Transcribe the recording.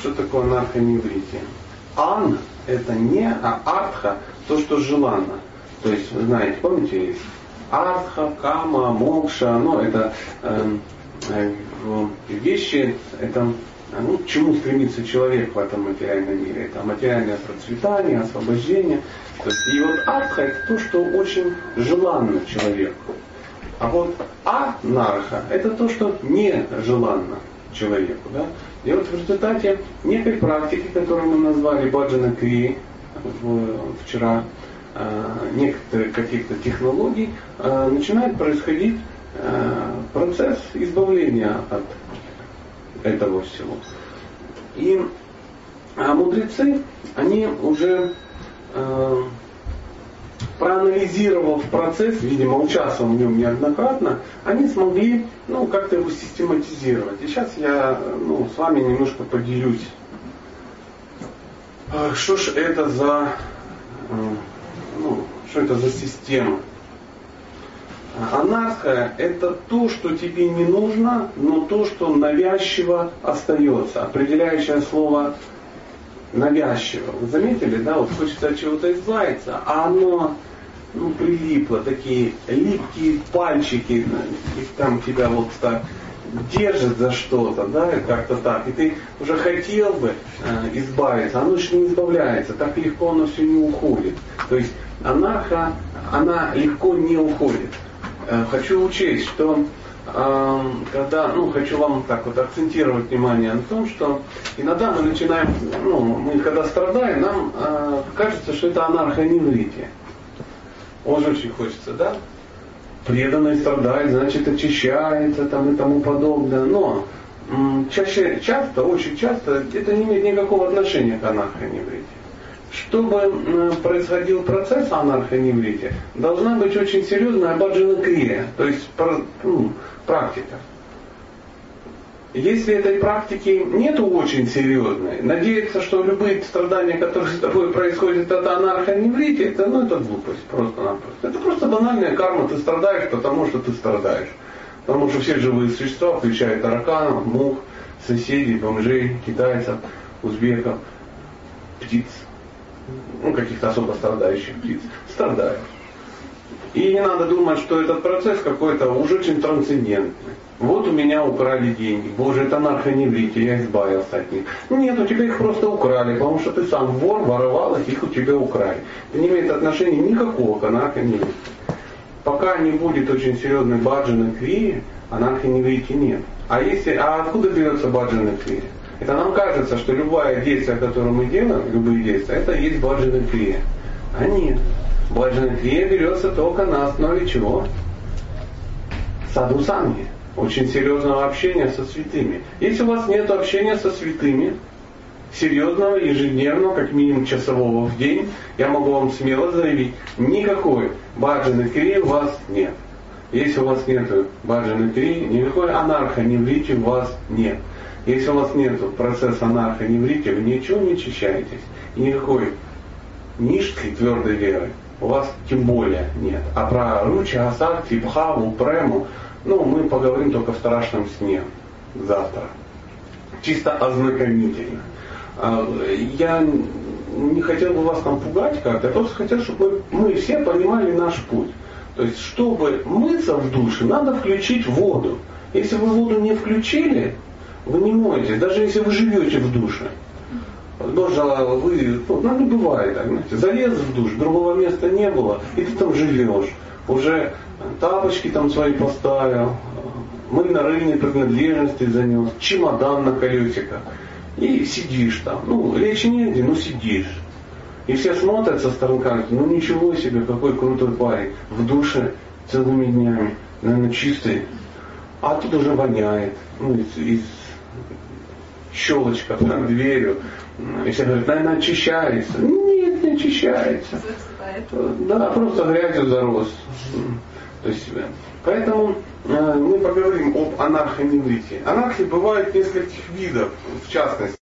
что такое анархоневрития. Ан – это не, а артха – то, что желанно. То есть, вы знаете, помните, есть артха, кама, мокша, ну, это э, э, вещи, это ну, к чему стремится человек в этом материальном мире? Это материальное процветание, освобождение. То есть, и вот артха это то, что очень желанно человеку. А вот анарха это то, что не желанно человеку. Да? И вот в результате некой практики, которую мы назвали Баджана Кри вчера, э, некоторых каких-то технологий, э, начинает происходить э, процесс избавления от этого всего. И а мудрецы, они уже проанализировав процесс, видимо, участвовав в нем неоднократно, они смогли ну, как-то его систематизировать. И сейчас я ну, с вами немножко поделюсь. А что ж это за, э, ну, что это за система? Анархия – это то, что тебе не нужно, но то, что навязчиво остается. Определяющее слово навязчиво. Вы заметили, да, вот хочется от чего-то избавиться, а оно ну, прилипло, такие липкие пальчики, их там тебя вот так держит за что-то, да, как-то так, и ты уже хотел бы э, избавиться, оно же не избавляется, так легко оно все не уходит. То есть анаха, она легко не уходит. Э, хочу учесть, что э, когда, ну, хочу вам так вот акцентировать внимание на том, что иногда мы начинаем, ну, мы когда страдаем, нам э, кажется, что это анархоневритие. Очень очень хочется, да? Преданный страдает, значит очищается там и тому подобное. Но чаще, часто, очень часто это не имеет никакого отношения к анархоневритии чтобы происходил процесс анархоневрития, должна быть очень серьезная баджана крия, то есть ну, практика. Если этой практики нету очень серьезной, надеяться, что любые страдания, которые с тобой происходят, это анархоневритие, это, ну, это глупость просто-напросто. Это просто банальная карма, ты страдаешь, потому что ты страдаешь. Потому что все живые существа, включая тараканов, мух, соседей, бомжей, китайцев, узбеков, птиц, ну, каких-то особо страдающих птиц, страдают. И не надо думать, что этот процесс какой-то уж очень трансцендентный. Вот у меня украли деньги. Боже, это нарконеврите, я избавился от них. Нет, у тебя их просто украли, потому что ты сам вор, воровал их, их у тебя украли. Это не имеет отношения никакого к нарконеврите. Пока не будет очень серьезной баджаны квии, а нарконеврите нет. А, если, а откуда берется баджана квия? Это нам кажется, что любое действие, которое мы делаем, любые действия, это есть баджана крия. А нет. Баджана крия берется только на основе чего? Саду санги. Очень серьезного общения со святыми. Если у вас нет общения со святыми, серьезного, ежедневного, как минимум часового в день, я могу вам смело заявить, никакой баджаны крии у вас нет. Если у вас нет баджаны крии, никакой анарха не влити у вас нет. Если у вас нет процесса анархоневрите, вы ничего не очищаетесь. И никакой низкой твердой веры у вас тем более нет. А про руча, асакти, бхаву, прему, ну, мы поговорим только в страшном сне завтра. Чисто ознакомительно. А, я не хотел бы вас там пугать как-то, я просто хотел, чтобы мы, мы все понимали наш путь. То есть, чтобы мыться в душе, надо включить воду. Если вы воду не включили, вы не моетесь, даже если вы живете в душе. Возможно, вы, ну, ну, бывает так, знаете, залез в душ, другого места не было, и ты там живешь. Уже тапочки там свои поставил, мыльно-рыльные принадлежности занес, чемодан на колесиках. И сидишь там. Ну, речи негде, но сидишь. И все смотрят со стороны, кажут, ну ничего себе, какой крутой парень. В душе целыми днями, наверное, чистый. А тут уже воняет. Ну, из, из щелочка над дверью. И все говорят, наверное, очищается. Нет, не очищается. Да, просто грязью зарос. То есть, поэтому э, мы поговорим об анархоневрите. Анархии бывает нескольких видов, в частности.